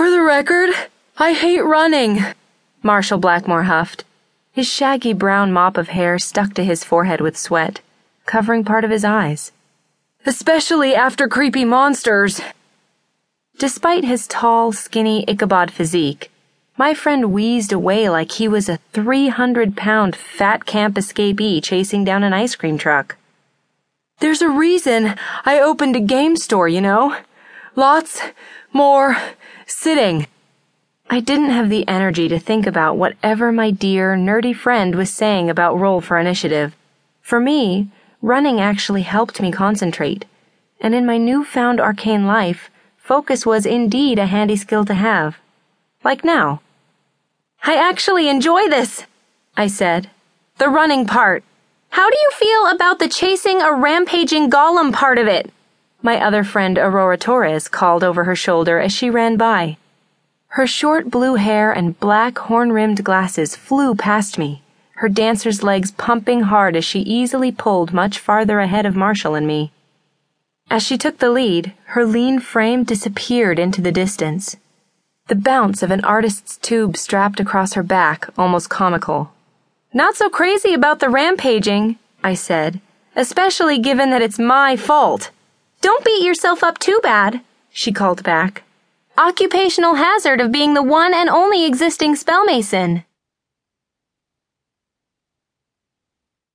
For the record, I hate running, Marshall Blackmore huffed. His shaggy brown mop of hair stuck to his forehead with sweat, covering part of his eyes. Especially after creepy monsters. Despite his tall, skinny Ichabod physique, my friend wheezed away like he was a 300 pound fat camp escapee chasing down an ice cream truck. There's a reason I opened a game store, you know. Lots more sitting. I didn't have the energy to think about whatever my dear, nerdy friend was saying about roll for initiative. For me, running actually helped me concentrate. And in my newfound arcane life, focus was indeed a handy skill to have. Like now. I actually enjoy this, I said. The running part. How do you feel about the chasing a rampaging golem part of it? My other friend Aurora Torres called over her shoulder as she ran by. Her short blue hair and black horn rimmed glasses flew past me, her dancer's legs pumping hard as she easily pulled much farther ahead of Marshall and me. As she took the lead, her lean frame disappeared into the distance the bounce of an artist's tube strapped across her back almost comical. Not so crazy about the rampaging, I said, especially given that it's my fault. Don't beat yourself up too bad, she called back. Occupational hazard of being the one and only existing spellmason.